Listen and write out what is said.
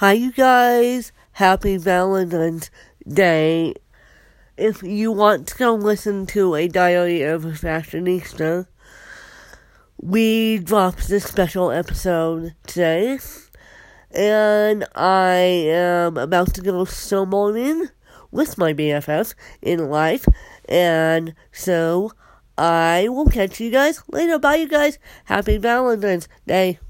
Hi, you guys. Happy Valentine's Day. If you want to go listen to a Diary of a Fashionista, we dropped this special episode today. And I am about to go snowboarding with my BFF in life. And so I will catch you guys later. Bye, you guys. Happy Valentine's Day.